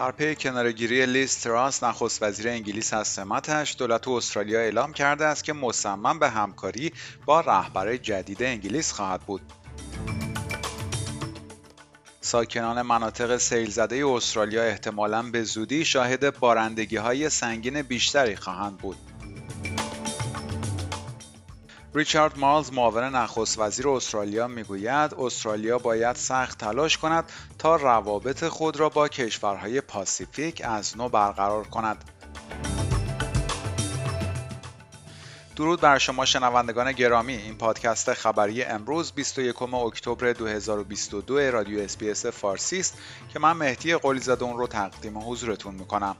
در پی کناره‌گیری لیز تراس نخست وزیر انگلیس از سمتش دولت استرالیا اعلام کرده است که مصمم به همکاری با رهبر جدید انگلیس خواهد بود ساکنان مناطق سیل زده استرالیا احتمالاً به زودی شاهد بارندگی های سنگین بیشتری خواهند بود. ریچارد مالز معاون نخست وزیر استرالیا می‌گوید استرالیا باید سخت تلاش کند تا روابط خود را با کشورهای پاسیفیک از نو برقرار کند. درود بر شما شنوندگان گرامی این پادکست خبری امروز 21 اکتبر 2022 رادیو SBS فارسی است که من مهدی قلی زاده اون رو تقدیم حضورتون می‌کنم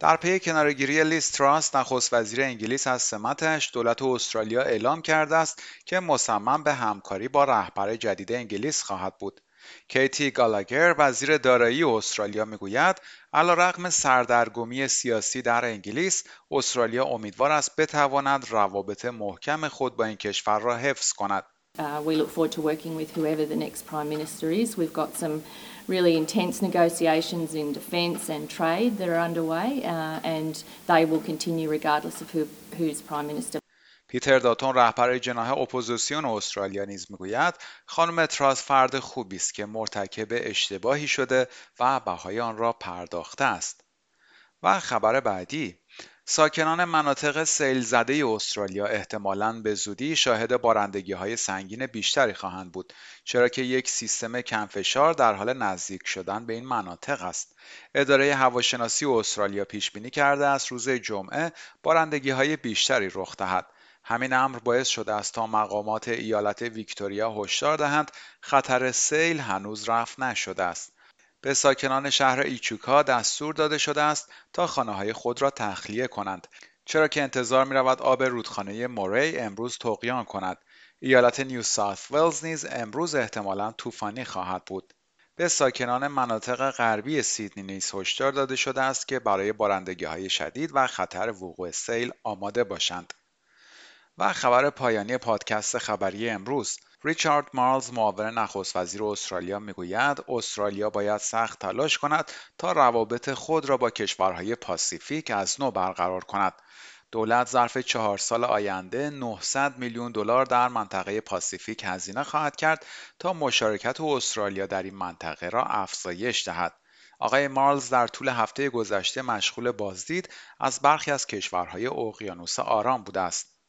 در پی کناره‌گیری لیز تراس نخست وزیر انگلیس از سمتش دولت استرالیا اعلام کرده است که مصمم به همکاری با رهبر جدید انگلیس خواهد بود. کیتی گالاگر وزیر دارایی استرالیا می‌گوید علیرغم سردرگمی سیاسی در انگلیس استرالیا امیدوار است بتواند روابط محکم خود با این کشور را حفظ کند. Uh, we look forward to working with whoever the next Prime Minister is. We've got some really intense negotiations in defence and trade that are underway, uh, and they will continue regardless of who, who's Prime Minister. پیتر داتون رهبر جناح اپوزیسیون استرالیا نیز می‌گوید خانم تراس فرد خوبی است که مرتکب اشتباهی شده و بهای آن را پرداخته است و خبر بعدی ساکنان مناطق سیل زده استرالیا احتمالاً به زودی شاهد بارندگی های سنگین بیشتری خواهند بود چرا که یک سیستم کمفشار در حال نزدیک شدن به این مناطق است. اداره هواشناسی استرالیا پیش بینی کرده است روز جمعه بارندگی های بیشتری رخ دهد. همین امر باعث شده است تا مقامات ایالت ویکتوریا هشدار دهند خطر سیل هنوز رفع نشده است. به ساکنان شهر ایچوکا دستور داده شده است تا خانه های خود را تخلیه کنند چرا که انتظار می رود آب رودخانه موری امروز تقیان کند. ایالت نیو ساوت ولز نیز امروز احتمالا طوفانی خواهد بود. به ساکنان مناطق غربی سیدنی نیز هشدار داده شده است که برای بارندگی های شدید و خطر وقوع سیل آماده باشند. و خبر پایانی پادکست خبری امروز. ریچارد مارلز معاون نخست وزیر استرالیا می‌گوید استرالیا باید سخت تلاش کند تا روابط خود را با کشورهای پاسیفیک از نو برقرار کند. دولت ظرف چهار سال آینده 900 میلیون دلار در منطقه پاسیفیک هزینه خواهد کرد تا مشارکت استرالیا در این منطقه را افزایش دهد. آقای مارلز در طول هفته گذشته مشغول بازدید از برخی از کشورهای اقیانوس آرام بوده است.